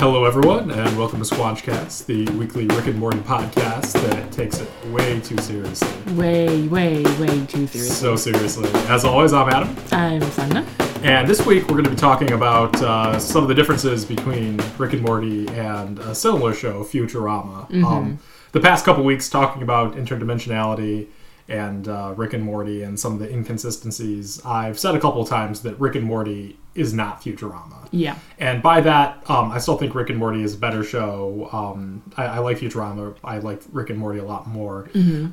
Hello, everyone, and welcome to Squanchcast, the weekly Rick and Morty podcast that takes it way too seriously. Way, way, way too seriously. So seriously. As always, I'm Adam, I'm Sandra. and this week we're going to be talking about uh, some of the differences between Rick and Morty and a similar show, Futurama. Um, the past couple weeks talking about interdimensionality and uh, Rick and Morty and some of the inconsistencies. I've said a couple of times that Rick and Morty is not Futurama. Yeah. And by that, um, I still think Rick and Morty is a better show. Um, I, I like Futurama. I like Rick and Morty a lot more.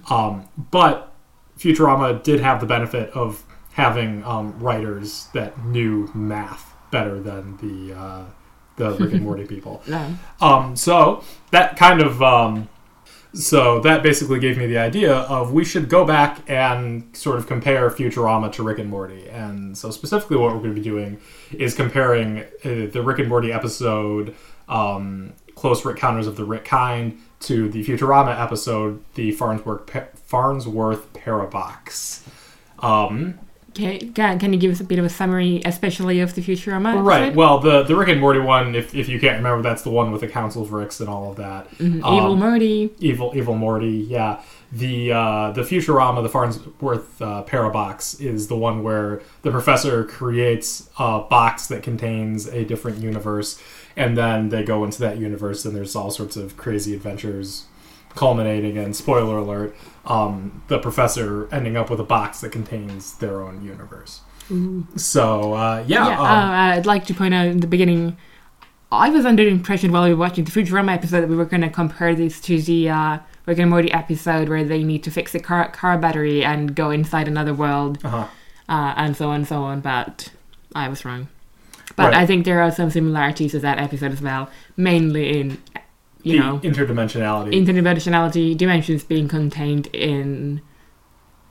Um, but Futurama did have the benefit of having um, writers that knew math better than the uh, the Rick and Morty people. No. Um, so that kind of um, so that basically gave me the idea of we should go back and sort of compare Futurama to Rick and Morty. And so specifically, what we're going to be doing is comparing uh, the Rick and Morty episode um, "Close Encounters of the Rick Kind" to the Futurama episode "The Farnsworth pa- Farnsworth Parabox." Um, Okay, can, can you give us a bit of a summary, especially of the Futurama? Right. episode? Well, the the Rick and Morty one, if, if you can't remember, that's the one with the Council of Ricks and all of that. Mhm. Um, Evil Morty. Evil Evil Morty. Yeah. The uh, the Futurama, the Farnsworth uh, Parabox, is the one where the professor creates a box that contains a different universe, and then they go into that universe, and there's all sorts of crazy adventures, culminating in spoiler alert, um, the professor ending up with a box that contains their own universe. So uh, yeah, Yeah, um, uh, I'd like to point out in the beginning, I was under the impression while we were watching the Futurama episode that we were going to compare this to the uh, Rick and Morty episode where they need to fix a car, car battery and go inside another world, uh-huh. uh, and so on and so on, but I was wrong. But Right. I think there are some similarities to that episode as well, mainly in, you the know, interdimensionality. interdimensionality, dimensions being contained in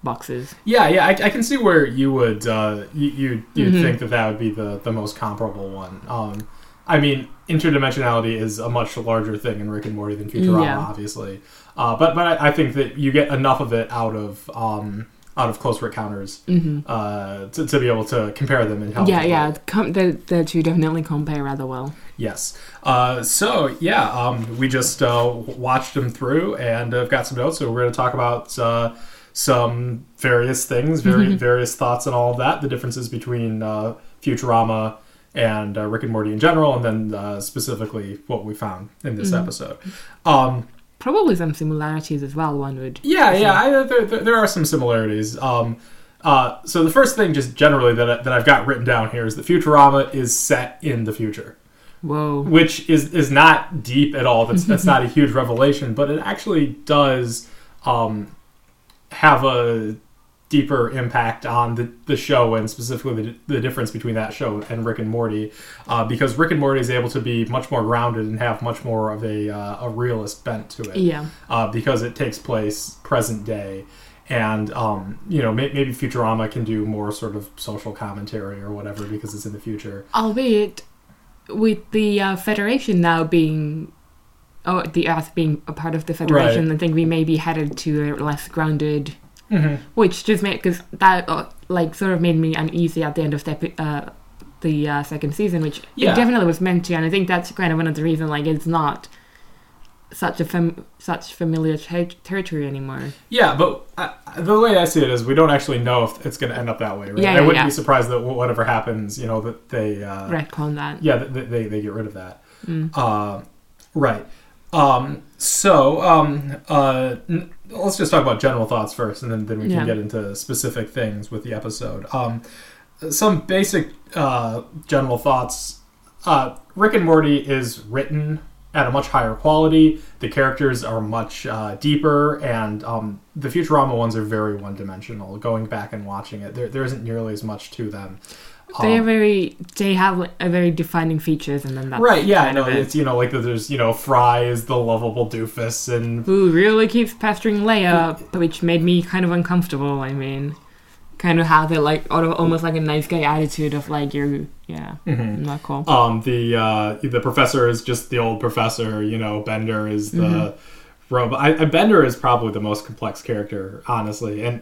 boxes. Yeah, yeah, I, I can see where you would uh, you you you'd Mhm. think that that would be the the most comparable one. Um, I mean, interdimensionality is a much larger thing in Rick and Morty than Futurama, Yeah. obviously. Uh, but but I, I think that you get enough of it out of um, out of Close Encounters hmm uh, to, to be able to compare them and help. Yeah, yeah, com- the, the two definitely compare rather well. Yes. Uh, so yeah, um, we just uh, watched them through, and I've got some notes. So we're going to talk about uh, some various things, very various thoughts, and all of that. The differences between uh, Futurama and uh, Rick and Morty in general, and then uh, specifically what we found in this episode. Um, Probably some similarities as well, one would. yeah, yeah, I, there, there are some similarities. Um, uh, so the first thing, just generally that, that I've got written down here is that Futurama is set in the future Whoa. which is is not deep at all. That's that's not a huge revelation, but it actually does um, have a deeper impact on the, the show and specifically the, the difference between that show and Rick and Morty, uh, because Rick and Morty is able to be much more grounded and have much more of a uh, a realist bent to it Yeah. uh, because it takes place present day. And um, you know, may- maybe Futurama can do more sort of social commentary or whatever because it's in the future. Albeit with the uh, Federation now being. Oh, the Earth being a part of the Federation, I think we may be headed to a less grounded. Mm-hmm. Which just made. Because that, uh, like, sort of made me uneasy at the end of the, uh, the uh, second season, which Yeah. it definitely was meant to. And I think that's kind of one of the reasons, like, it's not such a fam- such familiar ter- territory anymore. Yeah, but uh, the way I see it is, we don't actually know if it's going to end up that way. Right? Yeah, I yeah, wouldn't yeah. be surprised that whatever happens, you know, that they, uh, Retcon that. yeah, they, they they get rid of that. Mm. Uh, right. Um, so um, uh, n- let's just talk about general thoughts first, and then, then we can Yeah. get into specific things with the episode. Um, some basic uh, general thoughts. Uh, Rick and Morty is written at a much higher quality. The characters are much uh, deeper, and um, the Futurama ones are very one-dimensional. Going back and watching it, there, there isn't nearly as much to them. They're very. They have a very defining features, and then that's right, yeah, I know. it. It's you know like there's you know Fry is the lovable doofus, and Who really keeps pestering Leela, which made me kind of uncomfortable. I mean, kind of have that like almost like a nice guy attitude of like you're yeah Mhm. not cool. um the uh the professor is just the old professor. You know Bender is the Mm-hmm. robot. I, I, Bender is probably the most complex character, honestly, and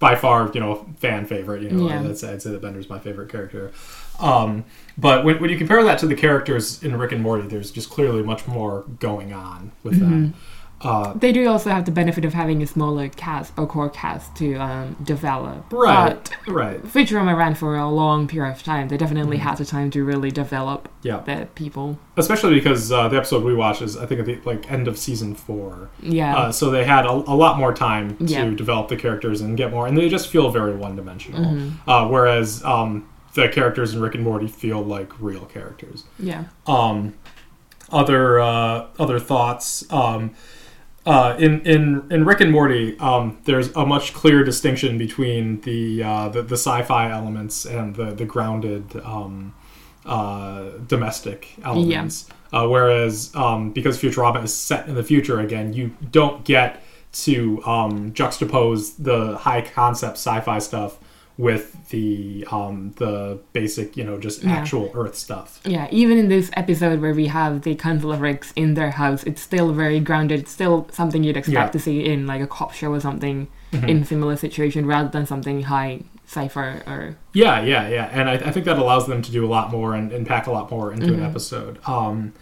by far, you know, fan favorite. You know, Yeah. I'd, say, I'd say that Bender's my favorite character. Um, but when, when you compare that to the characters in Rick and Morty, there's just clearly much more going on with Mm-hmm. them. Uh, They do also have the benefit of having a smaller cast or core cast to um, develop. right, But right, Futurama ran for a long period of time. They definitely Mm-hmm. had the time to really develop yeah. the people. Especially because uh, the episode we watched is, I think, at the like end of season four. Yeah. Uh, so they had a, a lot more time to Yeah. develop the characters and get more, and they just feel very one dimensional. Mm-hmm. Uh, whereas um, the characters in Rick and Morty feel like real characters. yeah. Um, other uh, other thoughts. Um, uh, in in in Rick and Morty, um, there's a much clearer distinction between the uh, the, the sci-fi elements and the the grounded um, uh, domestic elements. Uh, whereas um, because Futurama is set in the future again, you don't get to um, juxtapose the high concept sci-fi stuff with the um, the basic, you know, just Yeah. actual Earth stuff. Yeah, even in this episode where we have the council of Ricks in their house, it's still very grounded. It's still something you'd expect Yeah. Mm-hmm. to see in like a cop show or something in similar situation, rather than something high sci-fi or Yeah, yeah, yeah, and I, I think that allows them to do a lot more and, and pack a lot more into an episode. Um,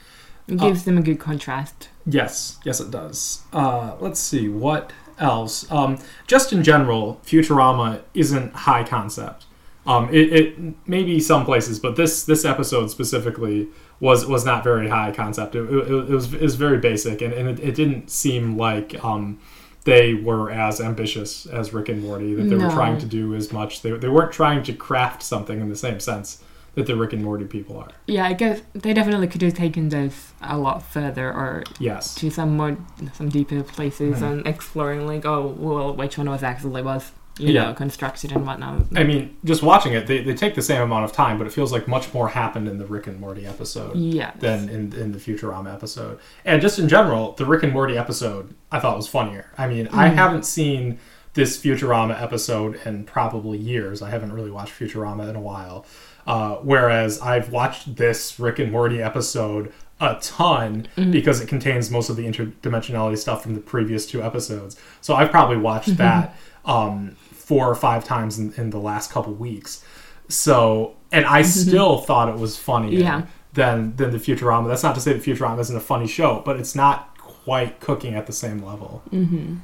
it gives them a good contrast. yes, yes, it does. Uh, let's see what else. Um, just in general, Futurama isn't high concept. Um, it, it maybe some places, but this this episode specifically was was not very high concept. It, it, it was it was very basic, and, and it, it didn't seem like um, they were as ambitious as Rick and Morty. That they were trying to do as much. They they weren't trying to craft something in the same sense that the Rick and Morty people are. Yeah, I guess they definitely could have taken this a lot further or Yes. to some more some deeper places Mhm. and exploring like oh well which one was actually was you Yeah. know constructed and whatnot. I mean, just watching it, they, they take the same amount of time, but it feels like much more happened in the Rick and Morty episode yeah. than in, in the Futurama episode. And just in general, the Rick and Morty episode I thought was funnier. I mean, I Mhm. haven't seen this Futurama episode in probably years. I haven't really watched Futurama in a while. Uh, whereas I've watched this Rick and Morty episode a ton because it contains most of the interdimensionality stuff from the previous two episodes. So I've probably watched that um, four or five times in, in the last couple weeks. So, and I still thought it was funnier Yeah. than than the Futurama. That's not to say that Futurama isn't a funny show, but it's not quite cooking at the same level. hmm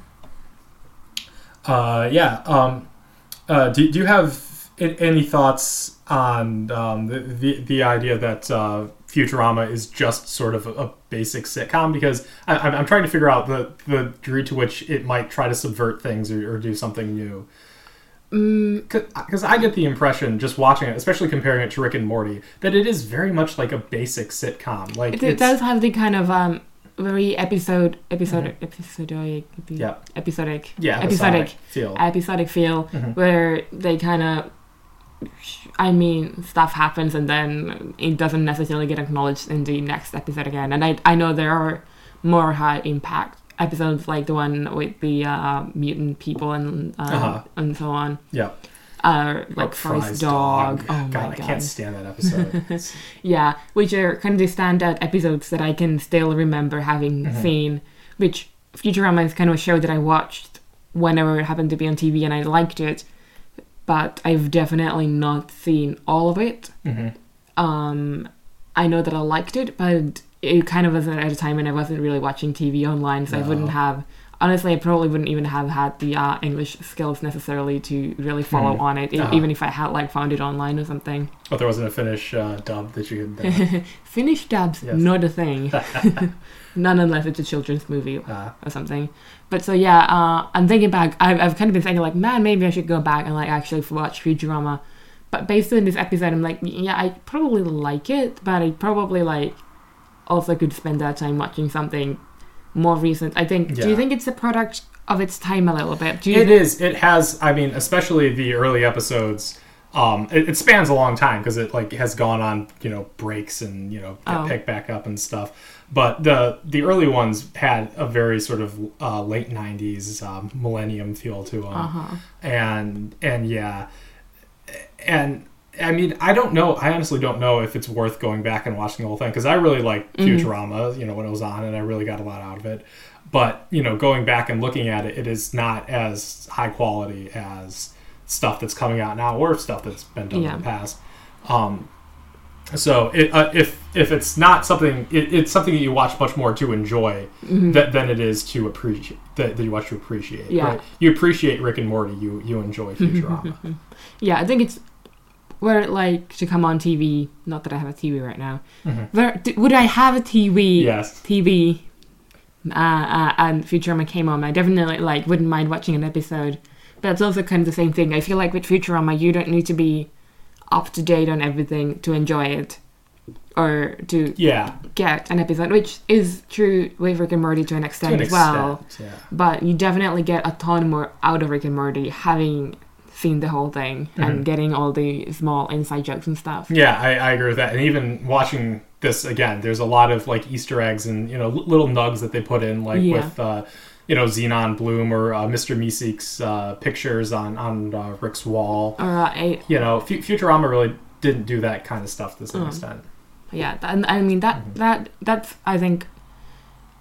Uh, yeah. Um, uh, do, do you have any thoughts on um, the, the the idea that uh, Futurama is just sort of a, a basic sitcom? Because I, I'm, I'm trying to figure out the the degree to which it might try to subvert things or, or do something new. Mm, Because I get the impression, just watching it, especially comparing it to Rick and Morty, that it is very much like a basic sitcom. Like it, it does have the kind of um very episode episodic episodic epi- Yeah. episodic yeah, episodic feel. episodic feel Mhm. where they kind of I mean, stuff happens and then it doesn't necessarily get acknowledged in the next episode again. And I, I know there are more high impact episodes like the one with the uh, mutant people and uh, Uh-huh. and so on. Yeah. Uh, like Oh, Fry's dog. Oh God, my I can't stand that episode. Yeah, which are kind of the standout episodes that I can still remember having Mhm. seen. Which Futurama is kind of a show that I watched whenever it happened to be on TV, and I liked it. But I've definitely not seen all of it. Mhm. Um, I know that I liked it, but it kind of wasn't at a time when I wasn't really watching TV online, so I wouldn't have. Honestly, I probably wouldn't even have had the uh, English skills necessarily to really follow Mhm. on it, Uh-huh. even if I had like found it online or something. But there wasn't a Finnish uh, dub that you could. Finnish dubs, Yes. not a thing. None unless it's a children's movie uh, or something. But so yeah, uh, I'm thinking back. I've, I've kind of been thinking like, man, maybe I should go back and like actually watch Futurama. But based on this episode, I'm like, yeah, I probably like it, but I probably like also could spend that time watching something more recent. I think. Do you think it's a product of its time a little bit? Do you it is. It has. I mean, especially the early episodes. Um, it, it spans a long time because it like has gone on, you know, breaks and you know get Oh. picked back up and stuff. But the the early ones had a very sort of uh, late '90s um, millennium feel to them. Uh huh. and and yeah and I mean, I don't know. I honestly don't know if it's worth going back and watching the whole thing because I really like Futurama, you know, when it was on, and I really got a lot out of it. But you know, going back and looking at it, it is not as high quality as stuff that's coming out now or stuff that's been done Yeah. in the past. Um, so it, uh, if if it's not something, it, it's something that you watch much more to enjoy that, than it is to appreciate that, that you watch to appreciate. Yeah. Right? You appreciate Rick and Morty. You you enjoy Futurama. Yeah, I think it's were it like to come on TV. Not that I have a TV right now. Mhm. Where, would I have a TV? yes. TV. Uh, uh, and Futurama came on. I definitely like wouldn't mind watching an episode, but it's also kind of the same thing. I feel like with Futurama, you don't need to be up to date on everything to enjoy it, or to Yeah. get an episode, which is true with Rick and Morty to an To extent an as well. extent, yeah. But you definitely get a ton more out of Rick and Morty having seen the whole thing Mhm. and getting all the small inside jokes and stuff. Yeah, I, I agree with that. And even watching this again, there's a lot of like Easter eggs and you know little nugs that they put in, like Yeah. with uh, you know Xenon Bloom or uh, Mr. Meeseek's uh, pictures on on uh, Rick's wall. Uh, I, You know, Fu Futurama really didn't do that kind of stuff to some Mm. extent. yeah, and I mean that Mhm. that that's I think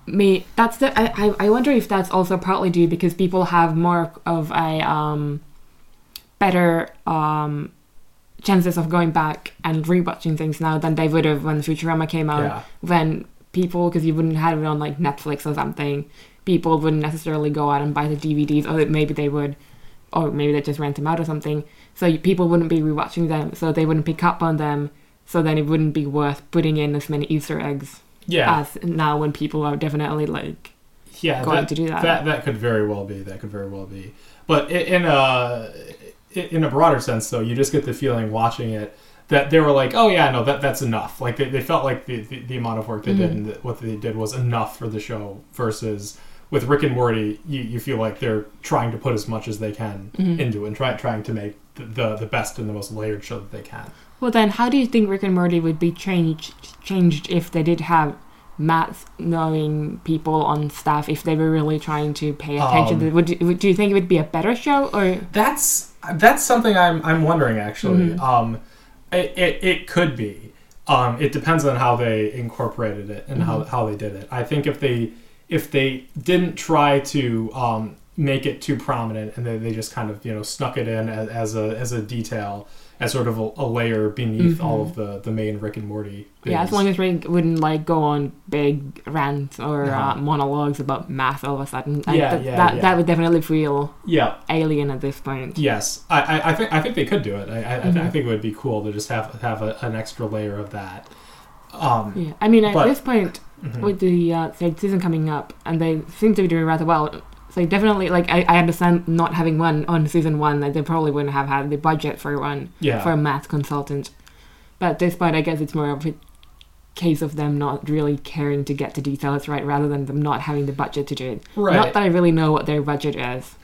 me that's the I, I I wonder if that's also partly due because people have more of a um better um chances of going back and rewatching things now than they would have when Futurama came out. Yeah, When people, because you wouldn't have it on like Netflix or something, people wouldn't necessarily go out and buy the DVDs, or maybe they would, or maybe they just rent them out or something. So people wouldn't be rewatching them, so they wouldn't pick up on them. So then it wouldn't be worth putting in as many Easter eggs yeah, as now when people are definitely like yeah. going that- to do that. That that could very well be. That could very well be. But in a in a broader sense, though, you just get the feeling watching it that they were like, oh yeah, no, that that's enough. Like they, they felt like the, the, the amount of work they did Mhm. and the, what they did was enough for the show. Versus with Rick and Morty, you, you feel like they're trying to put as much as they can Mhm. into it and try, trying to make the, the the best and the most layered show that they can. Well, then, how do you think Rick and Morty would be changed changed if they did have math knowing people on staff? If they were really trying to pay attention Um, would, would do you think it would be a better show or? That's that's something I'm I'm wondering actually. Mhm. Um, it, it it could be. Um, it depends on how they incorporated it and how Mhm. how they did it. I think if they if they didn't try to um, make it too prominent and they, they just kind of you know snuck it in as, as a as a detail as sort of a, a layer beneath all Mhm. of the the main Rick and Morty. Yeah, as long as Rick wouldn't like go on big rants or uh, No. monologues about math all of a sudden. Like, Yeah, that, yeah, that, yeah. that would definitely feel yeah alien at this point. yes I, I, I think I think they could do it. I I, I Mhm. think it would be cool to just have have a, an extra layer of that. Um, Yeah, I mean, at But- this point, mhm. with the uh, third season coming up, and they seem to be doing rather well. So definitely, like I, I understand not having one on season one, that they probably wouldn't have had the budget for one yeah. for a math consultant. But point, I guess it's more of a case of them not really caring to get the details right, rather than them not having the budget to do it. Right. Not that I really know what their budget is.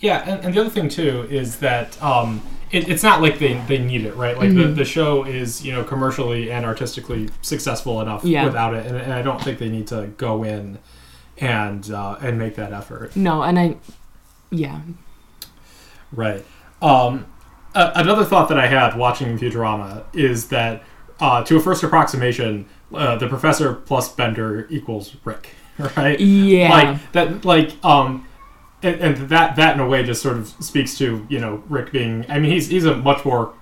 Yeah, and, and the other thing too is that um, it, it's not like they, they need it, right? Like the, Mhm. the show is you know commercially and artistically successful enough Yeah. without it, and, and I don't think they need to go in and uh, and make that effort. No, and I, yeah, Right. Um, a- another thought that I had watching Futurama is that uh, to a first approximation, uh, the professor plus Bender equals Rick, right? yeah, like that like um and, and that that in a way just sort of speaks to you know rick being i mean he's he's a much more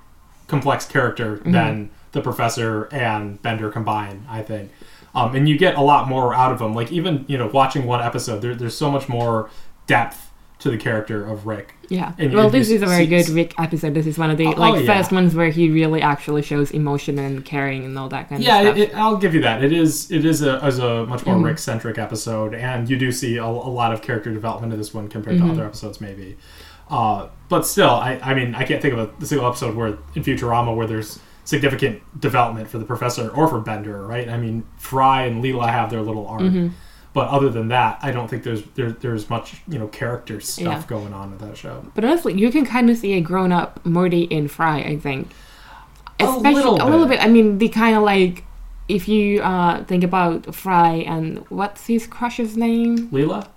complex character Mhm. than the professor and bender combined i think um and you get a lot more out of him like even you know watching one episode there, there's so much more depth to the character of rick yeah. well, this is a very see- good Rick episode. This is one of the Oh, like yeah. first ones where he really actually shows emotion and caring and all that kind yeah, of stuff. it, I'll give you that. It is it is a, is a much more Mhm. Rick centric episode, and you do see a, a lot of character development in this one compared Mhm. to other episodes, maybe. Uh, but still, I, I mean, I can't think of a single episode where in Futurama where there's significant development for the professor or for Bender, right? I mean, Fry and Leela have their little arc, Mhm. But other than that, I don't think there's there, there's much you know character stuff Yeah. going on in that show. But honestly, you can kind of see a grown up Morty in Fry, I think. A little a little bit. I mean, the kind of like, if you uh, think about Fry and what's his crush's name? Leela,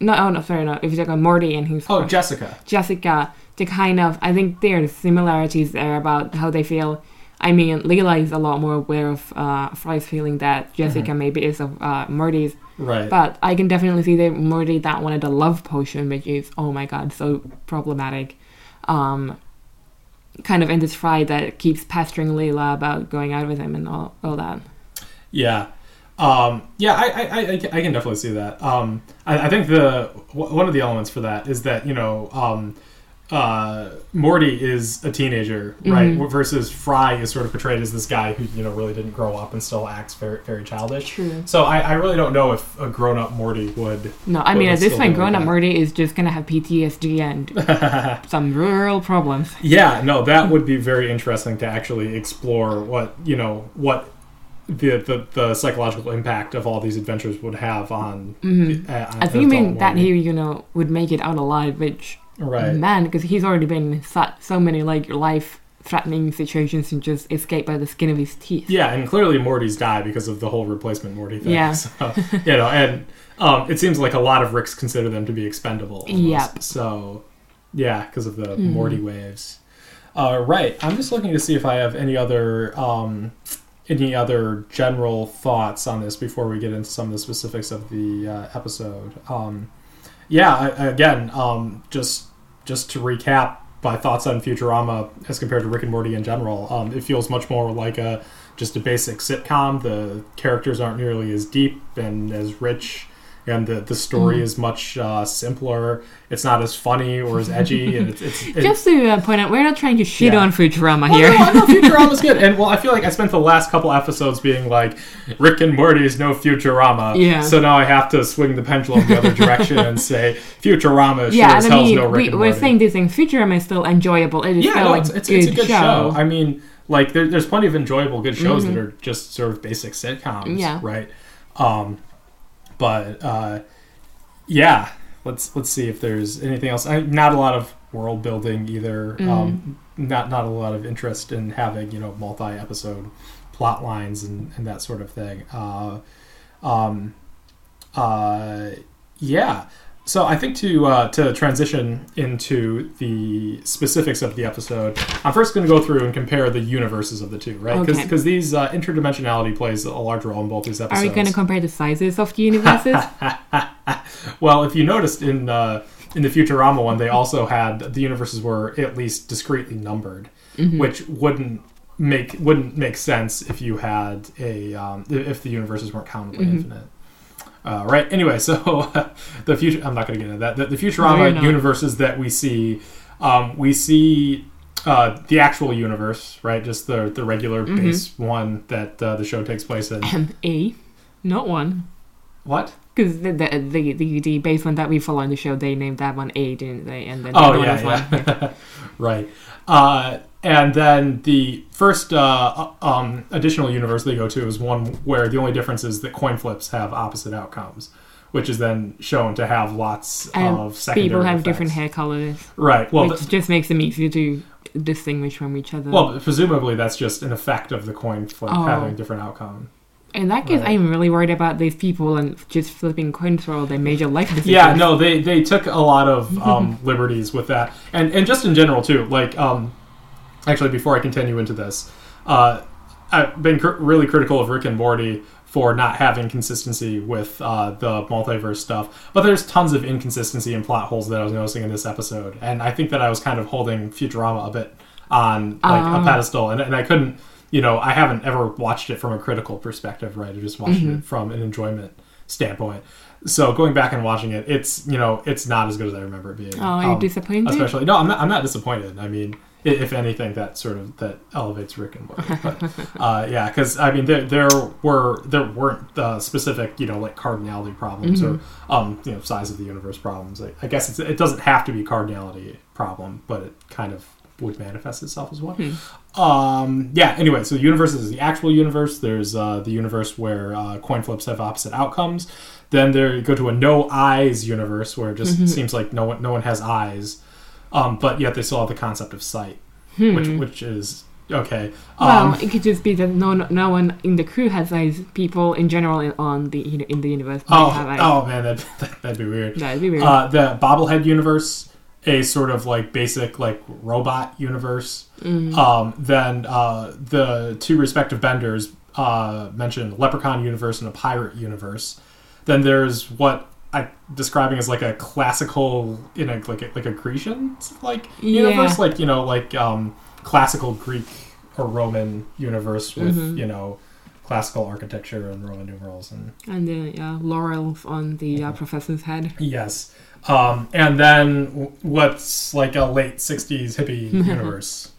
no, oh no, sorry, no. If you talk about Morty and who's Oh, Jessica. Jessica, the kind of, I think there are similarities there about how they feel. I mean, Leela is a lot more aware of uh, Fry's feeling that Jessica maybe is of uh, Morty's, Right. but I can definitely see that Morty that wanted a love potion, which is oh my god, so problematic. Um, kind of in this Fry that keeps pestering Leela about going out with him and all, all that. Yeah. Um, yeah, I, I, I, I can definitely see that. Um, I, I think the w- one of the elements for that is that you know um, uh, Morty is a teenager, right? Versus Fry is sort of portrayed as this guy who you know really didn't grow up and still acts very very childish. True. So I, I really don't know if a grown up Morty would. No, I would mean at this point, grown up. Morty is just gonna have PTSD and some real problems. Yeah, no, that would be very interesting to actually explore what you know what the the, the psychological impact of all these adventures would have on. Uh, on I think adult that Morty. he, you know, would make it out alive, which right. man, because he's already been in so, so many like life-threatening situations and just escaped by the skin of his teeth. Yeah, and clearly Morty's died because of the whole replacement Morty thing. Yeah. So, you know, and um, it seems like a lot of Ricks consider them to be expendable. almost. Yep. So, yeah, because of the Mhm. Morty waves. Uh, right. I'm just looking to see if I have any other um, any other general thoughts on this before we get into some of the specifics of the uh, episode. Um, yeah. I, again, um, just just to recap my thoughts on Futurama as compared to Rick and Morty in general, um, it feels much more like a just a basic sitcom. The characters aren't nearly as deep and as rich, and the the story Mhm. is much uh, simpler. It's not as funny or as edgy, and it's, it's, it's Just to uh, point out, we're not trying to shit Yeah. on Futurama well, here. no, no, Futurama's good, and well, I feel like I spent the last couple episodes being like, Rick and Morty is no Futurama. Yeah. So now I have to swing the pendulum the other direction and say Futurama sure yeah, as and I hell's mean, no Rick we, and Morty. we're saying this thing. Futurama is still enjoyable. It is yeah, still no, a it's, it's, good, it's a good show. show. I mean, like there, there's plenty of enjoyable good shows Mhm. that are just sort of basic sitcoms, Yeah. right? Um, but uh, yeah, let's let's see if there's anything else. I, not a lot of world building either. Mm. Um, not not a lot of interest in having you know multi episode plot lines and, and that sort of thing. Uh, um, uh, yeah. So I think to uh, to transition into the specifics of the episode, I'm first going to go through and compare the universes of the two, right? Because Okay. these uh, interdimensionality plays a large role in both these episodes. Are we going to compare the sizes of the universes? well, if you noticed in uh, in the Futurama one, they also had the universes were at least discretely numbered, Mhm. which wouldn't make wouldn't make sense if you had a um, if the universes weren't countably Mhm. infinite. Uh, right. Anyway, so the future. I'm not going to get into that. The, the No, Futurama not. universes that we see, um, we see uh, the actual universe, right? Just the the regular Mhm. base one that uh, the show takes place in. A, not one. What? Because the, the, the, the, the base one that we follow in the show, they named that one A, didn't they? And then the Oh one yeah, one. yeah. right. Uh, and then the first uh, um, additional universe they go to is one where the only difference is that coin flips have opposite outcomes, which is then shown to have lots And of secondary People have effects. different hair colors, Right. Well, which th- just makes them easier to distinguish from each other. well, presumably that's just an effect of the coin flip Oh. having different outcome. in that case, right. I'm really worried about these people and just flipping coins for all their major life decisions. Yeah, no, they they took a lot of um, liberties with that, and and just in general too. Like, um, actually, before I continue into this, uh, I've been cr- really critical of Rick and Morty for not having consistency with uh, the multiverse stuff, but there's tons of inconsistency and plot holes that I was noticing in this episode, and I think that I was kind of holding Futurama a bit on like Ah. a pedestal, and, and I couldn't. You know, I haven't ever watched it from a critical perspective, right? I just watched Mhm. it from an enjoyment standpoint. So going back and watching it, it's you know it's not as good as I remember it being. Oh, are you Um, disappointed? especially no, I'm not. I'm not disappointed. I mean, if anything, that sort of that elevates Rick and Morty. But uh, yeah, because I mean, there there were there weren't uh, specific you know like cardinality problems Mhm. or um you know size of the universe problems. I, I guess it's, it doesn't have to be a cardinality problem, but it kind of would manifest itself as one. Hmm. Um, yeah. Anyway, so the universe is the actual universe. There's uh, the universe where uh, coin flips have opposite outcomes. Then there you go to a no eyes universe where it just Mhm. seems like no one no one has eyes, um, but yet they still have the concept of sight, Hmm. which which is okay. Well, Um, it could just be that no, no one in the crew has eyes. People in general on the you know, in the universe oh, have eyes. oh man, that that'd be weird. That'd be weird. Uh, the bobblehead universe, a sort of like basic like robot universe. Mm. Um, then uh, the two respective benders uh, mentioned leprechaun universe and a pirate universe. Then there's what I'm describing as like a classical in a like a, like a Grecian like universe, Yeah. like you know like um, classical Greek or Roman universe with Mhm. you know classical architecture and Roman numerals and and the yeah, laurels on the uh, professor's head. Yes. Um, and then what's like a late 60s hippie universe.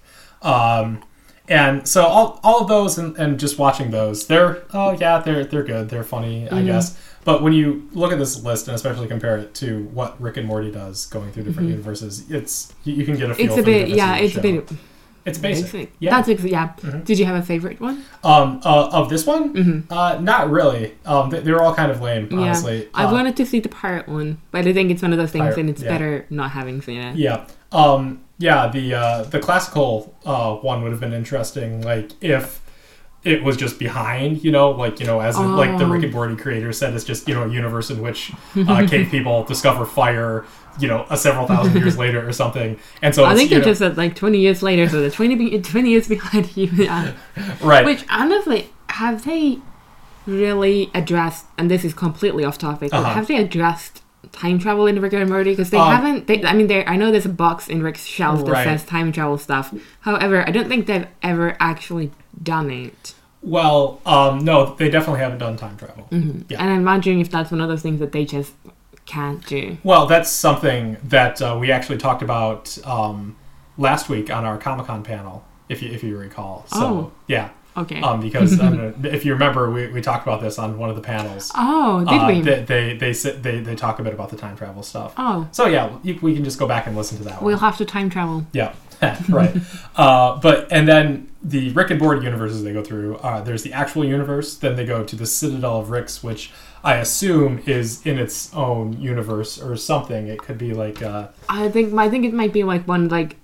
Um, and so all, all of those and, and just watching those, they're, oh yeah, they're, they're good. They're funny, I Mhm. guess. But when you look at this list and especially compare it to what Rick and Morty does going through different Mhm. universes, it's, you, you can get a feel It's for a bit yeah. It's a bit. It's basic. basic. Yeah. That's ex- yeah. Mhm. Did you have a favorite one? Um, uh, of this one, hmm uh, not really. Um, they, they were all kind of lame, Yeah. honestly. I Uh, wanted to see the pirate one, but I think it's one of those things, Pirate, and it's yeah. better not having seen it. Yeah. Um, yeah, the uh, the classical uh, one would have been interesting, like if it was just behind, you know, like you know, as in, like the Oh. Rick and Morty creator said, it's just you know a universe in which uh, cave people discover fire, you know, a several thousand years later or something, and so I think know, just at like 20 years later, so they're 20, be- 20 years behind you. Yeah. right. Which, honestly, have they really addressed, and this is completely off topic, but Uh-huh. have they addressed time travel in Rick and Morty? Because they Um, haven't, they, I mean, there. I know there's a box in Rick's shelf that Right. says time travel stuff. However, I don't think they've ever actually done it. Well, um, no, they definitely haven't done time travel. hmm Yeah. And I'm wondering if that's one of those things that they just can't do. Well, that's something that uh, we actually talked about um, last week on our Comic Con panel, if you if you recall. So Oh. yeah. Okay. um, because I don't know, if you remember, we, we talked about this on one of the panels. oh, did Uh, we? They, they they sit- they they talk a bit about the time travel stuff. oh, So yeah, we can just go back and listen to that we'll one. have to time travel. Yeah, right. uh, but and then the Rick and Morty universes they go through. Uh, there's the actual universe. Then they go to the Citadel of Ricks, which I assume is in its own universe or something. It could be like uh, I think I think it might be like one like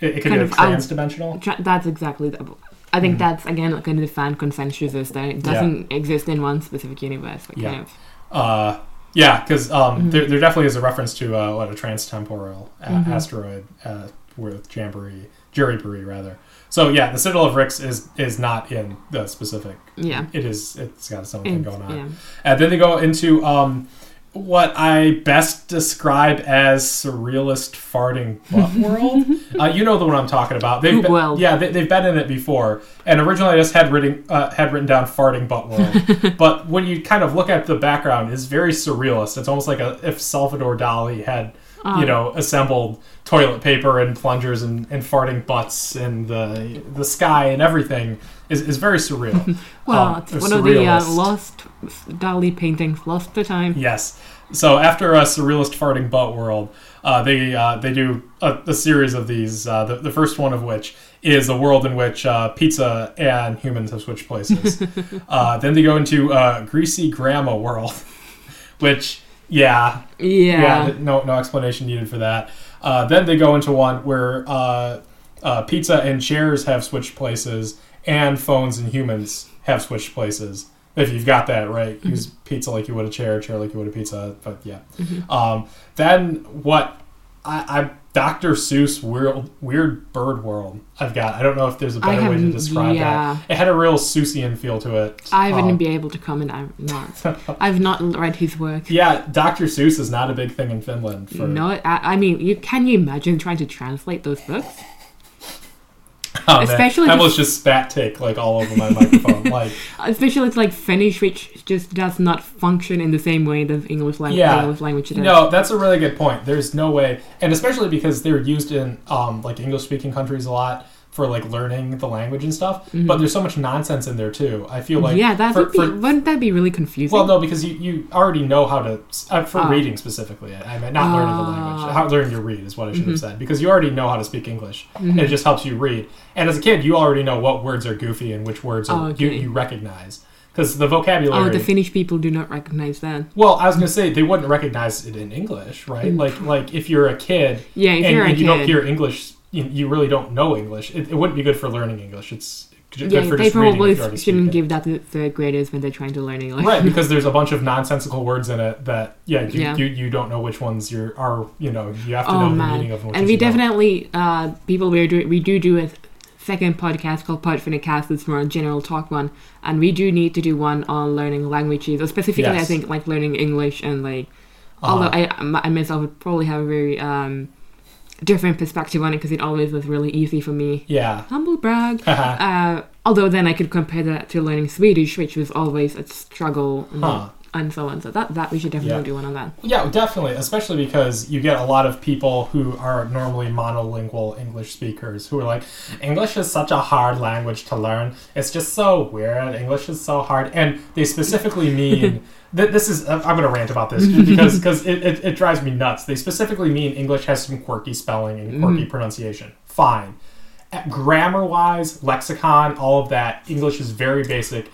it, it could Kind be out- trans-dimensional. Tra- That's exactly. The, I think Mhm. that's again like, kind of the fan consensus is that it doesn't exist in one specific universe. But Yeah. kind of. Uh, yeah, because um, Mhm. there, there definitely is a reference to uh, what a transtemporal a- Mhm. asteroid uh, with Jamboree, Jerryboree rather. So yeah, the Citadel of Ricks is is not in the specific. Yeah. It is. It's got its own thing going on. yeah. And then they go into um, what I best describe as surrealist farting butt world. uh, you know the one I'm talking about. They've been, world. Yeah, they, they've been in it before. And originally I just had written uh, had written down farting butt world. but when you kind of look at the background, it's very surrealist. It's almost like a, if Salvador Dali had Oh. you know assembled toilet paper and plungers and, and farting butts and the the sky and everything is, is very surreal. Well, Um, it's one of the uh, lost Dali paintings, lost to time. Yes. So after a surrealist farting butt world, uh, they uh, they do a, a series of these. Uh, the, the first one of which is a world in which uh, pizza and humans have switched places. uh, then they go into greasy grandma world, which yeah, Yeah. yeah, no no explanation needed for that. Uh, then they go into one where uh, uh, pizza and chairs have switched places, and phones and humans have switched places. If you've got that right, use pizza like you would a chair, chair like you would a pizza. But yeah. Mhm. Um, then what? I, I Dr. Seuss weird weird bird world. I've got. I don't know if there's a better way to describe yeah. that. It had a real Seussian feel to it. I wouldn't Um, be able to comment. I'm not. I've not read his work. Yeah, Dr. Seuss is not a big thing in Finland. For, No, I, I mean, you can you imagine trying to translate those books? Oh, man. Especially I just- almost just spat take like all over my microphone. Like, Especially it's like Finnish, which just does not function in the same way that English, lang- Yeah. English language does. no, that's a really good point. There's no way, and especially because they're used in um, like English speaking countries a lot for like learning the language and stuff. Mhm. But there's so much nonsense in there too. I feel like yeah, that for- would be. for- wouldn't that be really confusing? Well, no, because you, you already know how to uh, for Oh. reading specifically. I meant not learning the language. Ah. How learning to read is what I should have Mhm. said because you already know how to speak English. Mhm. And it just helps you read. And as a kid, you already know what words are goofy and which words are Oh, you, okay. you recognize because the vocabulary. Oh, the Finnish people do not recognize that. well, I was gonna say they wouldn't recognize it in English, right? Mm. Like like if you're a kid Yeah, if and, you're a and kid, you don't hear English you, you really don't know English. It, it wouldn't be good for learning English. It's good yeah, for they just probably if you already speak shouldn't give that to third graders when they're trying to learn English. right because there's a bunch of nonsensical words in it that yeah you, Yeah. You, you don't know which ones you're you know you have to Oh know the meaning of them. and we you definitely, uh, people we do we do do a second podcast called Podfinite Cast. It's more a general talk one, and we do need to do one on learning languages, or specifically, I think like learning English and like. Uh-huh. Although I, I myself would probably have a very um, different perspective on it because it always was really easy for me. yeah. Humble brag. Uh, although then I could compare that to learning Swedish, which was always a struggle and, Huh. and so on. So that, that we should definitely Yeah. do one on that. Yeah, definitely, especially because you get a lot of people who are normally monolingual English speakers who are like, English is such a hard language to learn. It's just so weird. English is so hard. And they specifically mean th- this is, I'm going to rant about this because cause it, it, it drives me nuts. They specifically mean English has some quirky spelling and quirky pronunciation. Fine. Grammar wise, lexicon, all of that, English is very basic.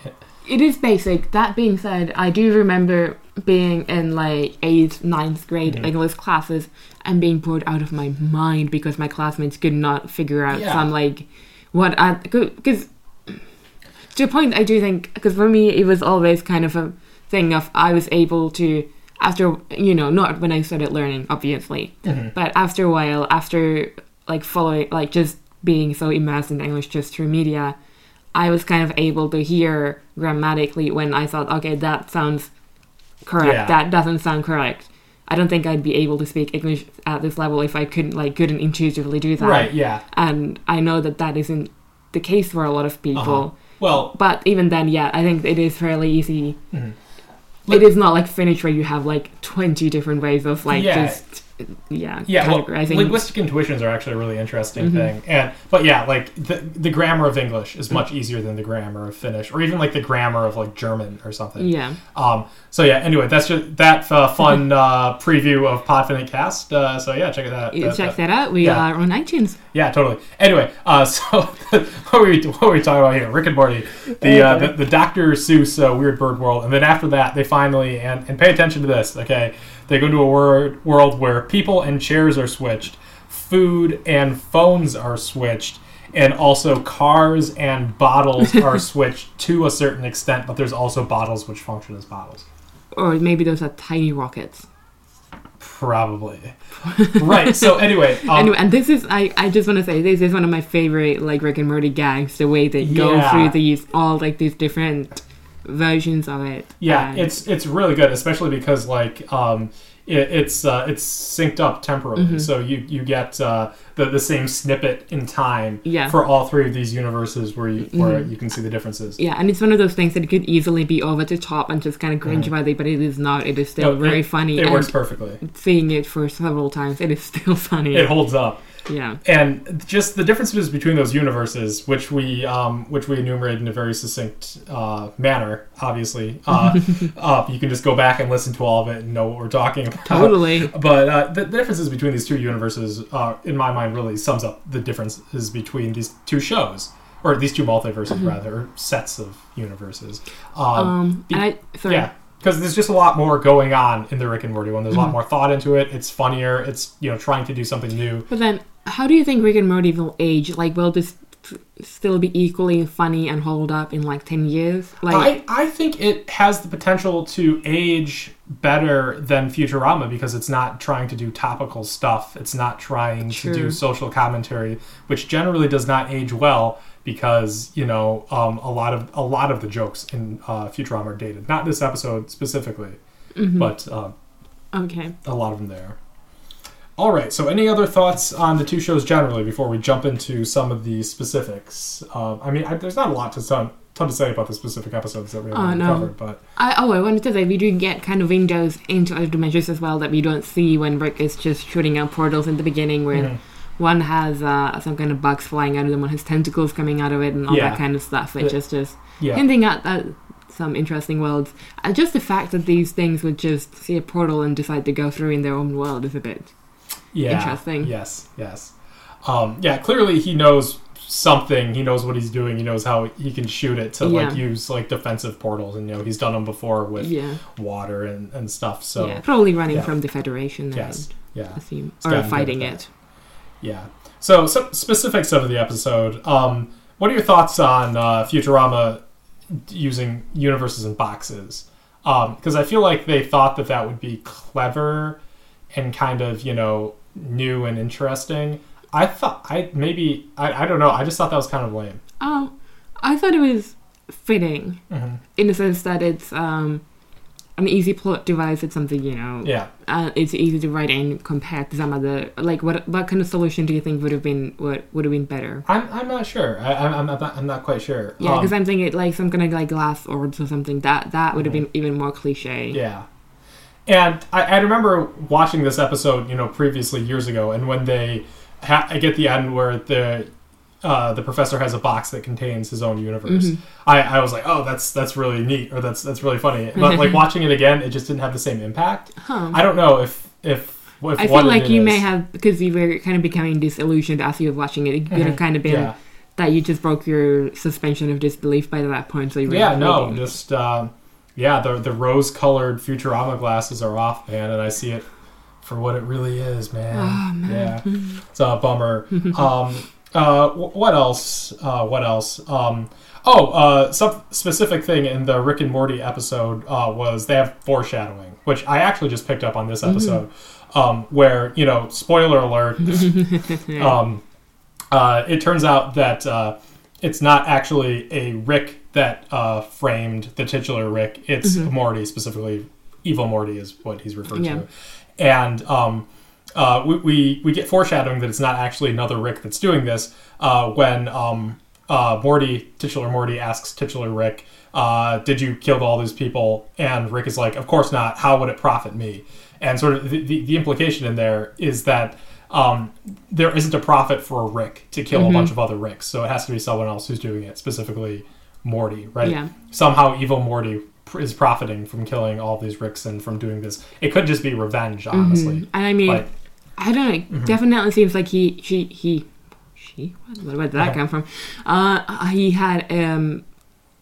It is basic. That being said, I do remember being in like eighth, ninth grade Mhm. English classes and being bored out of my mind because my classmates could not figure out Yeah. some like what I because to a point I do think because for me it was always kind of a thing of I was able to after you know not when I started learning obviously Mhm. but after a while after like following like just being so immersed in English just through media I was kind of able to hear grammatically when I thought, okay, that sounds correct. Yeah. That doesn't sound correct. I don't think I'd be able to speak English at this level if I couldn't like couldn't intuitively do that. Right, yeah. And I know that that isn't the case for a lot of people. Uh-huh. Well, But even then, yeah, I think it is fairly easy. Mhm. it is not like Finnish where you have like twenty different ways of like Yeah. just yeah, yeah, well, linguistic intuitions are actually a really interesting Mhm. thing, and but yeah, like the the grammar of English is much easier than the grammar of Finnish, or even like the grammar of like German or something. yeah. Um. So yeah. Anyway, that's just that uh, fun uh, preview of Podfinite Cast. Uh, so yeah, check it out. That- check that- that out. We yeah. are on iTunes. yeah, totally. Anyway, uh, so what were we what were we talking about here? Rick and Morty, the uh, the, the Dr. Seuss uh, Weird Bird world, and then after that, they finally and and pay attention to this. Okay, they go to a word, world where people and chairs are switched, food and phones are switched, and also cars and bottles are switched to a certain extent. But there's also bottles which function as bottles. Or maybe those are tiny rockets. Probably. right. So anyway, um, anyway, and this is I, I just want to say this is one of my favorite like Rick and Morty gags. The way they go through these all like these different versions of it. Yeah, And- it's it's really good, especially because like um, it, it's uh, it's synced up temporally, Mhm. so you you get uh, the the same snippet in time yeah. for all three of these universes where you where Mhm. you can see the differences. yeah, and it's one of those things that it could easily be over the top and just kind of cringe worthy, but it is not. It is still No, very it- funny. It and works perfectly. seeing it for several times, it is still funny. It holds up, yeah. and just the differences between those universes, which we um, which we enumerated in a very succinct uh, manner. Obviously, uh, uh, you can just go back and listen to all of it and know what we're talking about. Totally. But uh, the, the differences between these two universes, uh, in my mind, really sums up the differences between these two shows, or these two multiverses, rather, or sets of universes. Um, Mm-hmm. Um, be- and I sorry. yeah, because there's just a lot more going on in the Rick and Morty one. There's a lot Mhm. more thought into it. It's funnier. It's you know trying to do something new. But then, how do you think Rick and Morty will age? Like, will this still be equally funny and hold up in like ten years? Like, I, I think it has the potential to age better than Futurama because it's not trying to do topical stuff. It's not trying to do social commentary, which generally does not age well because you know um, a lot of a lot of the jokes in uh, Futurama are dated. Not this episode specifically, mhm. but uh, okay. a lot of them there. All right. So, any other thoughts on the two shows generally before we jump into some of the specifics? Uh, I mean, I, there's not a lot to ton, ton to say about the specific episodes that we Oh, haven't no. covered, but I oh I wanted to say we do get kind of windows into other dimensions as well that we don't see when Rick is just shooting out portals in the beginning where Mhm. One has uh, some kind of bugs flying out of them, one has tentacles coming out of it, and all Yeah. that kind of stuff. Which The- is just yeah, hinting at some interesting worlds. And just the fact that these things would just see a portal and decide to go through in their own world is a bit yeah, interesting. Yes, yes, um, yeah. Clearly, he knows something. He knows what he's doing. He knows how he can shoot it to like use like defensive portals, and you know he's done them before with yeah, water and, and stuff. So yeah, probably running yeah. from the Federation. yes, yeah. assume, or fighting it. Yeah. So, some specifics of the episode. Um, what are your thoughts on uh, Futurama using universes and boxes? Because I feel like they thought that that would be clever and kind of you know new and interesting. I thought I maybe I, I don't know. I just thought that was kind of lame. Um, I thought it was fitting Mhm. in the sense that it's um, an easy plot device. It's something you know. Yeah. Uh, it's easy to write in compared to some other. Like, what what kind of solution do you think would have been what would have been better? I'm, I'm not sure. I, I'm, I'm, not, I'm not quite sure. Yeah, Um, because I'm thinking like some kind of like glass orbs or something. That that would have been even more cliche. Mm-hmm. Yeah. And I, I remember watching this episode, you know, previously years ago, and when they ha- I get the end where the uh, the professor has a box that contains his own universe. Mhm. I, I was like, oh, that's that's really neat, or that's that's really funny. But like watching it again, it just didn't have the same impact. Huh. I don't know if if if I feel like you may have because you were kind of becoming disillusioned as you were watching it. It could have kind of been yeah that you just broke your suspension of disbelief by that point. So you were yeah no just um, yeah the the rose colored Futurama glasses are off, man, and I see it for what it really is, man. Oh, man. Yeah. It's a bummer. um, uh, what else? Uh, what else? Um, oh, uh, some specific thing in the Rick and Morty episode uh, was they have foreshadowing, which I actually just picked up on this episode, um, where you know, spoiler alert. um, uh, it turns out that uh, it's not actually a Rick that uh, framed the titular Rick. It's Morty, specifically evil Morty is what he's referred Yeah. to. And um, uh, we, we we get foreshadowing that it's not actually another Rick that's doing this uh, when um, uh, Morty, titular Morty, asks titular Rick, uh, "Did you kill all these people?" And Rick is like, "Of course not. How would it profit me?" And sort of the, the, the implication in there is that um, there isn't a profit for a Rick to kill a bunch of other Ricks, so it has to be someone else who's doing it, specifically Morty, right? Yeah. Somehow evil Morty pr- is profiting from killing all these Ricks and from doing this. It could just be revenge, honestly. Mhm. And I mean, Like, I don't know. Mm-hmm. Definitely seems like he, she, he, she. What, where did that Uh-huh. come from? Uh, he had. Um,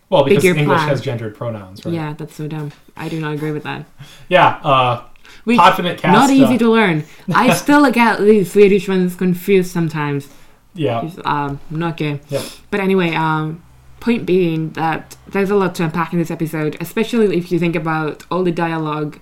well, because English plan. has gendered pronouns, right? yeah, that's so dumb. I do not agree with that. Yeah. Uh, Which confident cast. not easy uh, to learn. I still get these Swedish ones confused sometimes. Yeah. Um, not good. Yep. But anyway, um, point being that there's a lot to unpack in this episode, especially if you think about all the dialogue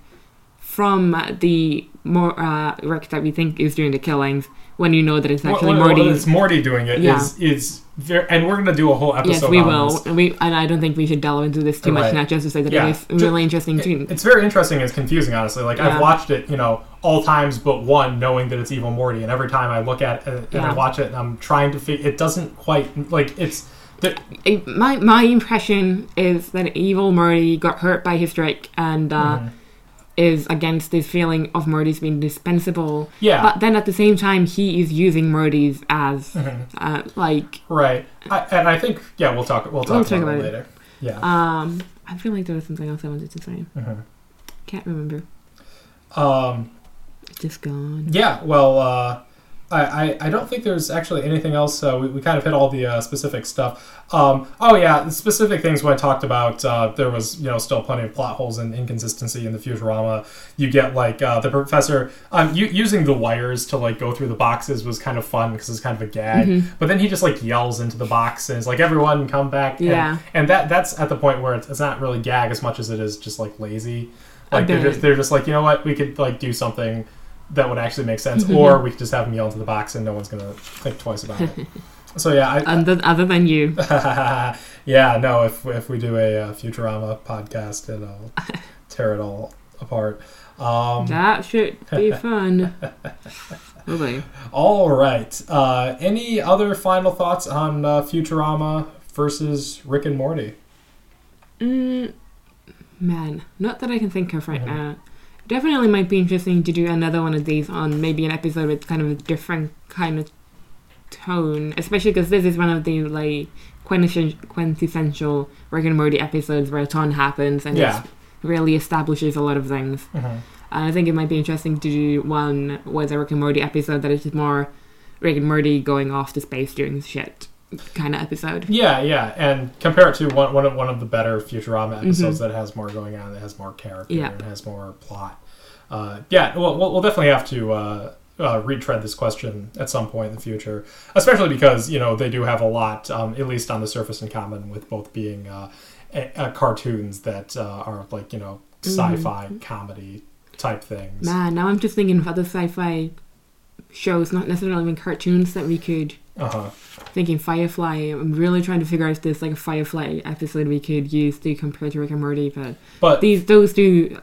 from the more uh, Rick that we think is doing the killings when you know that it's actually Well, well, Morty. It's Morty doing it. Yeah. Is is very, and we're gonna do a whole episode. Yes, we on will. this. And we and I don't think we should delve into this too much Right. now, just to say that Yeah. it is Ju- really interesting too. It's very interesting it's confusing, honestly. Like Yeah. I've watched it, you know, all times but one, knowing that it's Evil Morty, and every time I look at it and I watch it, and I'm trying to figure. It doesn't quite like it's. The, my my impression is that evil Morty got hurt by his trick and uh, Mhm. Is against this feeling of Morty's being dispensable. yeah. But then at the same time, he is using Morty's as Mhm. uh, like Right. I, and I think yeah, we'll talk. We'll talk We'll about, talk it about it. later. Yeah. um. I feel like there was something else I wanted to say. Mhm. Can't remember. Um. Just gone. Yeah. Well. Uh, I, I, I don't think there's actually anything else. Uh, we, we kind of hit all the uh, specific stuff. Um, oh yeah, the specific things when I talked about uh, there was you know still plenty of plot holes and inconsistency in the Futurama. You get like uh, the professor um, using the wires to like go through the boxes was kind of fun because it's kind of a gag. Mhm. But then he just like yells into the box and is like everyone come back. And, Yeah. and that that's at the point where it's, it's not really gag as much as it is just like lazy. Like they're just they're just like you know what we could like do something that would actually make sense, Mm-hmm. or we could just have him yell into the box and no one's gonna think twice about it. so yeah, I, Other, other than you. yeah, no. If if we do a uh, Futurama podcast, I'll tear it all apart. Um, That should be fun. Boy. all right. Uh, any other final thoughts on uh, Futurama versus Rick and Morty? Mm, man, not that I can think of right Mhm. now. Definitely might be interesting to do another one of these on maybe an episode with kind of a different kind of tone, especially because this is one of the like quintessential, quintessential Rick and Morty episodes where a ton happens and Yeah. it really establishes a lot of things. Mhm. And I think it might be interesting to do one with a Rick and Morty episode that is just more Rick and Morty going off to space doing shit kind of episode. Yeah, yeah, and compare it to one one of, one of the better Futurama episodes Mhm. that has more going on, that has more character, Yeah. and has more plot. Uh, yeah, well, we'll, we'll definitely have to uh, uh, retread this question at some point in the future, especially because you know they do have a lot, um, at least on the surface, in common with both being uh, a, a cartoons that uh, are like you know sci-fi comedy type things. Man, now I'm just thinking of other sci-fi shows, not necessarily even cartoons that we could. Uh-huh. Thinking Firefly. I'm really trying to figure out if there's like a Firefly episode we could use to compare to Rick and Morty, but But these those do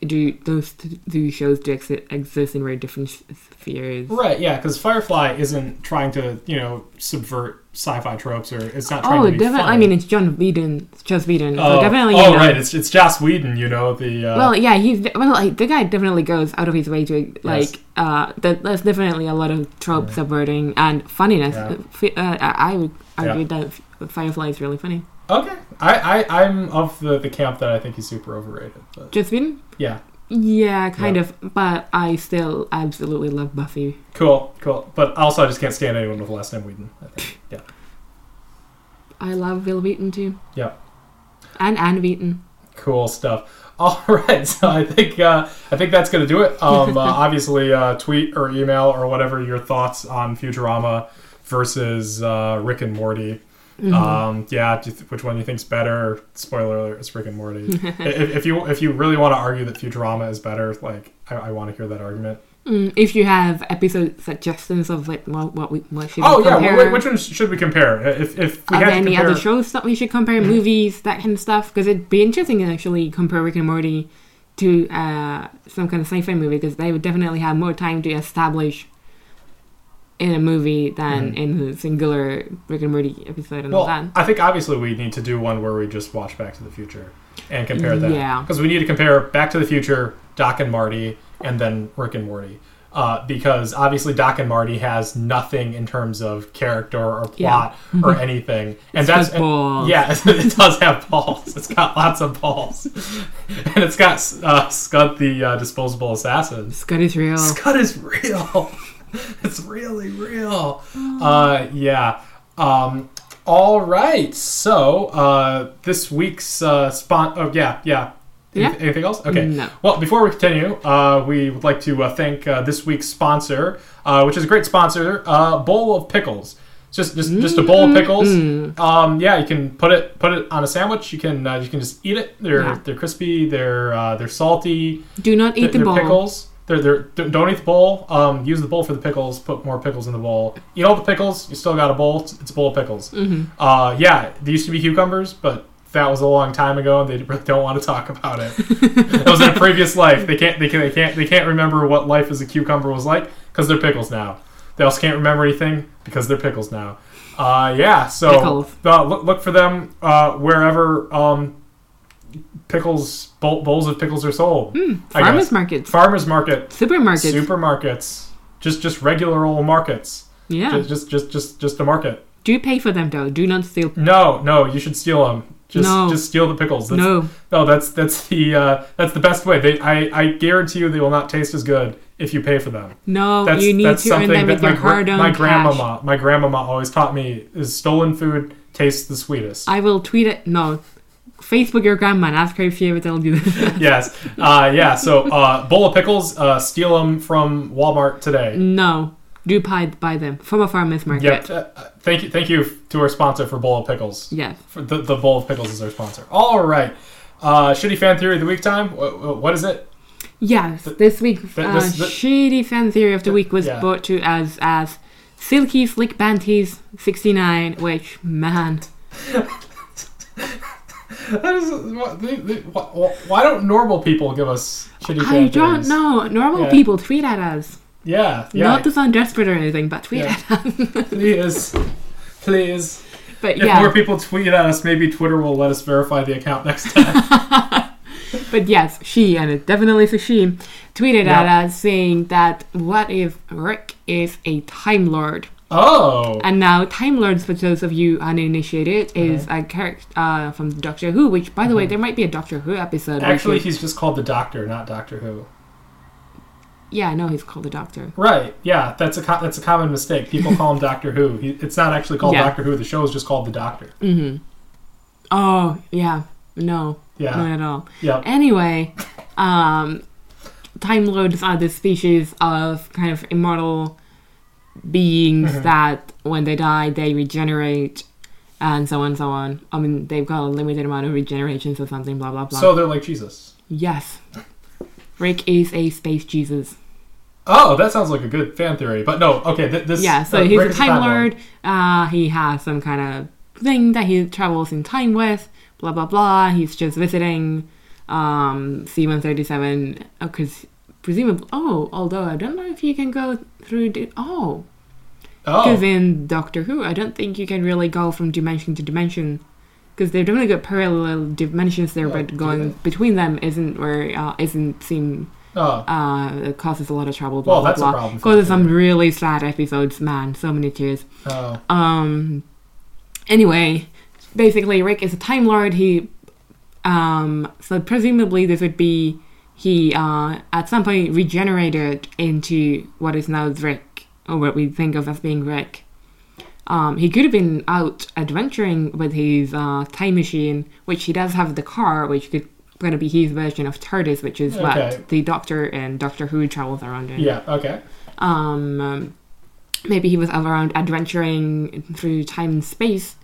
do those two shows do exi- exist in very different spheres. right, yeah, because Firefly isn't trying to you know subvert sci-fi tropes or it's not trying Oh, to be definitely. I mean, it's John Whedon. It's Joss Whedon. oh, so definitely. oh you know, right, it's it's Joss Whedon, you know the uh, Well, yeah, he's well. Like, the guy definitely goes out of his way to like. Yes. Uh, that, there's definitely a lot of trope subverting and funniness. Yeah. Uh, I I would argue Yeah. that Firefly is really funny. okay. I, I I'm of the the camp that I think he's super overrated. But Joss Whedon? yeah, Yeah, kind Yeah. of. But I still absolutely love Buffy. cool, cool. But also, I just can't stand anyone with the last name Whedon. I think. Yeah. I love Wil Wheaton too. Yeah. And Anne Wheaton. Cool stuff. All right, so I think uh, I think that's gonna do it. Um, uh, obviously, uh, tweet or email or whatever your thoughts on Futurama versus uh, Rick and Morty. Mm-hmm. Um, yeah, do you th- which one you think's better? Spoiler alert: It's Rick and Morty. if, if you if you really want to argue that Futurama is better, like I, I want to hear that argument. Mm, if you have episode suggestions of like what what we what should compare Oh yeah, wh- which ones should we compare? If if we are had there to any compare, other shows that we should compare, movies, that kind of stuff? Because it'd be interesting to actually compare Rick and Morty to uh, some kind of sci-fi movie because they would definitely have more time to establish in a movie than Mhm. in the singular Rick and Morty episode and all Well, that. I think obviously we need to do one where we just watch Back to the Future and compare that. Yeah. Because we need to compare Back to the Future, Doc and Marty, and then Rick and Morty. Uh, because obviously Doc and Marty has nothing in terms of character or plot or anything, and that's balls. yeah, it does have balls. It's got lots of balls, and it's got uh, Scud the uh, disposable assassin. Scott is real. Scud is real. it's really real. Uh, yeah. Um, all right. So uh, this week's uh, spon. Oh yeah, yeah. Yeah. Anyth- Anything else? Okay. No. Well, before we continue, uh, we would like to uh, thank uh, this week's sponsor, uh, which is a great sponsor, uh, Bowl of Pickles. It's Just, just, just a bowl of pickles. Um, yeah, you can put it, put it on a sandwich. You can, uh, you can just eat it. They're, Yeah. they're crispy. They're, uh, they're salty. Do not eat the they're pickles. They're, they're, don't eat the bowl. Um, use the bowl for the pickles. Put more pickles in the bowl. Eat all the pickles. You still got a bowl. It's, it's a bowl of pickles. Mm-hmm. Uh, yeah, there used to be cucumbers, but that was a long time ago, and they really don't want to talk about it. that was in a previous life. They can't. They can. They can't. They can't remember what life as a cucumber was like because they're pickles now. They also can't remember anything because they're pickles now. Uh, yeah. So uh, look look for them uh, wherever um, pickles bowl, bowls of pickles are sold. I Farmers markets, Farmers market, supermarkets. supermarkets, just just regular old markets. yeah. Just, just just just just a market. Do pay for them though. Do not steal. No, no, you should steal them. Just No. just steal the pickles. That's, no. no, that's that's the uh, that's the best way. They I, I guarantee you they will not taste as good if you pay for them. No, That's you need that's to earn something them that with my, your gra- hard-earned my cash. my grandmama always taught me is stolen food tastes the sweetest. I will tweet it. No, Facebook your grandma and ask her if she ever told you this. yes, uh, yeah. So uh, bowl of pickles, uh, steal them from Walmart today. no, do buy buy them from a farmer's market. Yep. Uh, thank you, thank you to our sponsor for bowl of pickles. Yes. For the, the bowl of pickles is our sponsor. All right. Uh, shitty fan theory of the week time. What, what is it? Yes. This week, uh, this- th- shitty fan theory of the week was Yeah. brought to us as Silky Slick Panties 69, which, man. That is, what, they, they, wh- why don't normal people give us shitty I don't know. Normal Yeah. people tweet at us. Yeah, yeah. Not to sound desperate or anything, but tweet Yeah. at us. please, please. But yeah. If more people tweet at us, maybe Twitter will let us verify the account next time. But yes, she, and it definitely is a she, tweeted Yep. at us saying that what if Rick is a Time Lord? Oh, And now, Time Lords, for those of you uninitiated, is Uh-huh. a character uh, from Doctor Who, which, by the way, there might be a Doctor Who episode. actually, he's just called the Doctor, not Doctor Who. yeah, I know he's called the Doctor. Right? Yeah, that's a co- that's a common mistake. People call him Doctor Who. He, it's not actually called Yeah. Doctor Who. The show is just called the Doctor. Mm-hmm. Oh, yeah. No, Yeah. not at all. Yep. Anyway, um, Time Lords are this species of kind of immortal beings Mhm. that when they die they regenerate and so on and so on. I mean, they've got a limited amount of regenerations or something, blah blah blah. So they're like Jesus. yes, Rick is a space Jesus. Oh, that sounds like a good fan theory. But no, okay, th- this Yeah, so uh, he's Rick a Time Lord. Uh, he has some kind of thing that he travels in time with. Blah blah blah. He's just visiting um, C137 because presumably. Oh, although I don't know if you can go through. The, oh, because Oh, in Doctor Who, I don't think you can really go from dimension to dimension. Because they've definitely got parallel dimensions there, Oh, but going between them isn't where uh, isn't seem oh. uh, it causes a lot of trouble. Blah Well, blah that's a blah. problem for Causes some really sad episodes, man. So many tears. oh. Um. Anyway, basically, Rick is a Time Lord. He, um. So presumably, this would be he. Uh, at some point, regenerated into what is now Rick, or what we think of as being Rick. Um, he could have been out adventuring with his uh, time machine, which he does have the car, which could going to be his version of TARDIS, which is Okay. what the Doctor and Doctor Who travels around in. Yeah, okay. Um, um, maybe he was around adventuring through time and space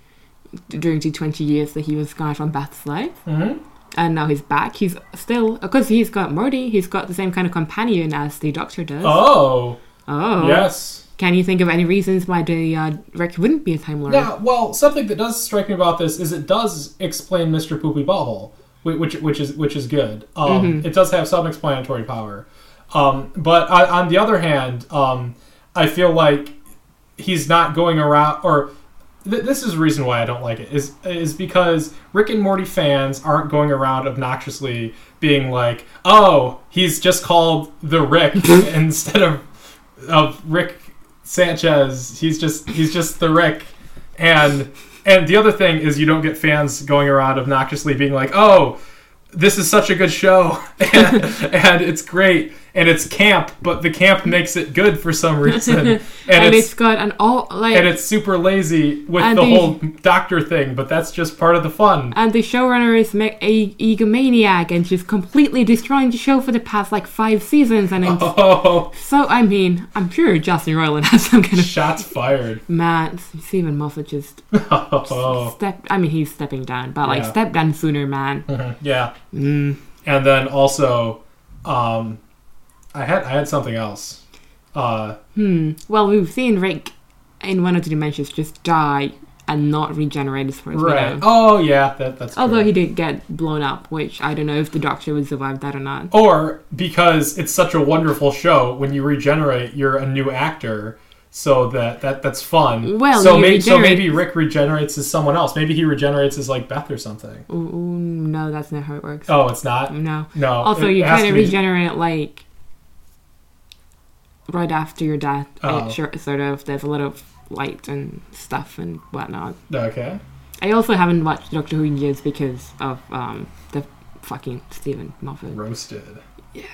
during the 20 years that he was gone from Beth's life. hmm And now he's back. He's still, because he's got Morty, he's got the same kind of companion as the Doctor does. Oh, Oh. yes. Can you think of any reasons why the uh, Rick wouldn't be a Time Lord? Now, well, something that does strike me about this is it does explain Mr. Poopy Butthole, whi- which which is which is good. Um, Mhm. It does have some explanatory power, um, but on, on the other hand, um, I feel like he's not going around or. Th- this is the reason why I don't like it is is because Rick and Morty fans aren't going around obnoxiously being like, "Oh, he's just called the Rick instead of of Rick Sanchez. He's just he's just the Rick." And and the other thing is you don't get fans going around obnoxiously being like, "Oh, this is such a good show and, and it's great and it's camp, but the camp makes it good for some reason." And, and it's it's got an all, like, and it's super lazy with the the- whole doctor thing, but that's just part of the fun. And the showrunner is me- a egomaniac and she's completely destroying the show for the past like five seasons. And it's, Oh, so, I mean, I'm sure Justin Roiland has some kind of shots fired. man. Steven Moffat just Oh, stepped. I mean, he's stepping down, but like Yeah. step down sooner, man. mhm, yeah. Mm. And then also, um, I had I had something else. Uh, Hmm. Well, we've seen Rick in one of the dimensions just die and not regenerate as far as we right. know. Oh, yeah. That that's Although he did get blown up, which I don't know if the Doctor would survive that or not. or because it's such a wonderful show when you regenerate you're a new actor so that, that that's fun Well, so, you may, so maybe rick regenerates as someone else maybe he regenerates as like beth or something Ooh, no, that's not how it works. oh it's not No. no Also, it you kind to of regenerate like right after your death. Oh. It sure, sort of. There's a lot of light and stuff and whatnot. okay I also haven't watched Doctor Who in years because of um, the fucking Steven Moffat. roasted Yeah.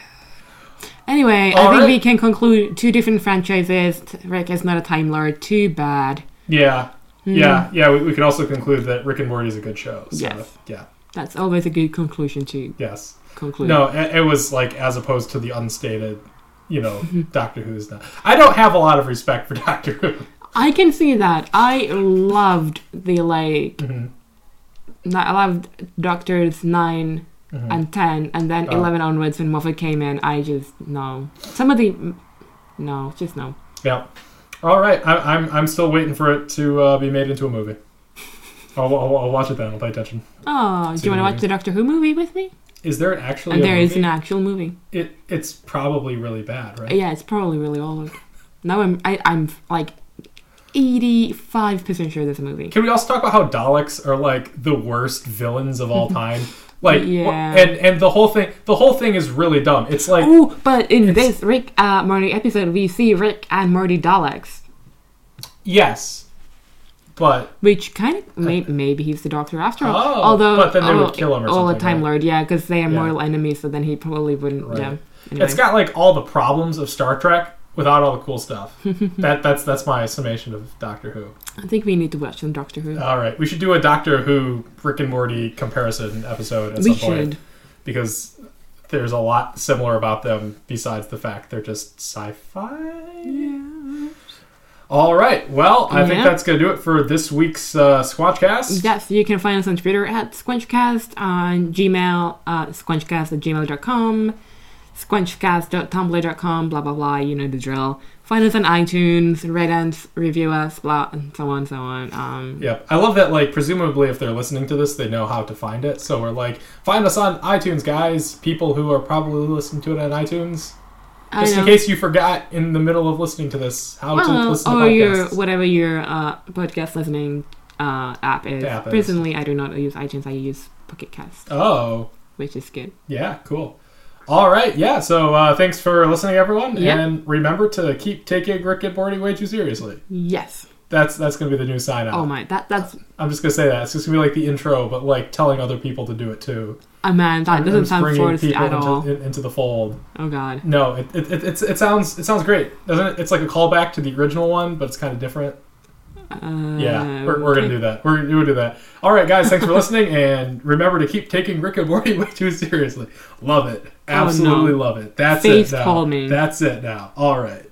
Anyway, All I think right. we can conclude two different franchises. Rick is not a Time Lord. Too bad. yeah Hmm. yeah yeah we, we can also conclude that rick and morty is a good show so Yes. yeah That's always a good conclusion to yes conclude. no it, it was like as opposed to the unstated you know doctor who's not i don't have a lot of respect for doctor who I can see that. I loved the like. Mhm, I loved Doctors 9 mhm. and 10 and then Oh. 11 onwards when Moffat came in i just no some of the no just no Yeah. All right. I, I'm I'm still waiting for it to uh, be made into a movie. I'll, I'll, I'll watch it then. I'll pay attention. oh do you want to watch the doctor who movie with me Is there actually and there is an actual movie It it's probably really bad, right? yeah it's probably really old now i'm I, i'm like 85% sure there's a movie Can we also talk about how Daleks are like the worst villains of all time? Like, Yeah. and and the whole thing, the whole thing is really dumb. It's like, oh but in this rick uh morty episode we see rick and morty daleks yes, but which kind of uh, may, maybe he's the doctor after all. Oh, Although, but then they would oh, kill him or something. all the Time right? Lord, yeah, because they are Yeah. mortal enemies. So then he probably wouldn't. Right. Yeah. Anyway. it's got like all the problems of Star Trek without all the cool stuff. that that's that's my summation of Doctor Who. I think we need to watch some Doctor Who. All right, we should do a Doctor Who Rick and Morty comparison episode at we some point should. because there's a lot similar about them besides the fact they're just sci-fi. Yeah. All right. Well, I think that's going to do it for this week's uh, SquanchCast. Yes, you can find us on Twitter at SquanchCast, on Gmail, uh, squanchcast at gmail.com, squanchcast.tumblr.com, blah, blah, blah, you know the drill. Find us on iTunes, rate us, review us, blah, and so on, so on. Um, Yep. I love that, like, presumably if they're listening to this, they know how to find it. So we're like, find us on iTunes, guys. People who are probably listening to it on iTunes. Just in case you forgot in the middle of listening to this how to listen to or your, whatever your uh, podcast listening uh, app is. App is. Personally, I do not use iTunes, I use Pocket Cast, Oh, which is good. yeah, cool. All right, yeah. So uh, thanks for listening, everyone, Yep. and remember to keep taking Rick and Morty way too seriously. Yes. That's that's gonna be the new sign out. Oh my, that that's I'm just gonna say that it's just gonna be like the intro, but like telling other people to do it too. A man. That I'm doesn't just sound people at into, all. in- into the fold. Oh god. No, it, it, it, it's, it sounds it sounds great, doesn't it? It's like a callback to the original one, but it's kind of different. Uh, Yeah, we're, we're gonna do that. We're gonna do that. All right, guys, thanks for listening, and remember to keep taking Rick and Morty way too seriously. Love it, absolutely love it. That's Face it now. palming. That's it now. All right.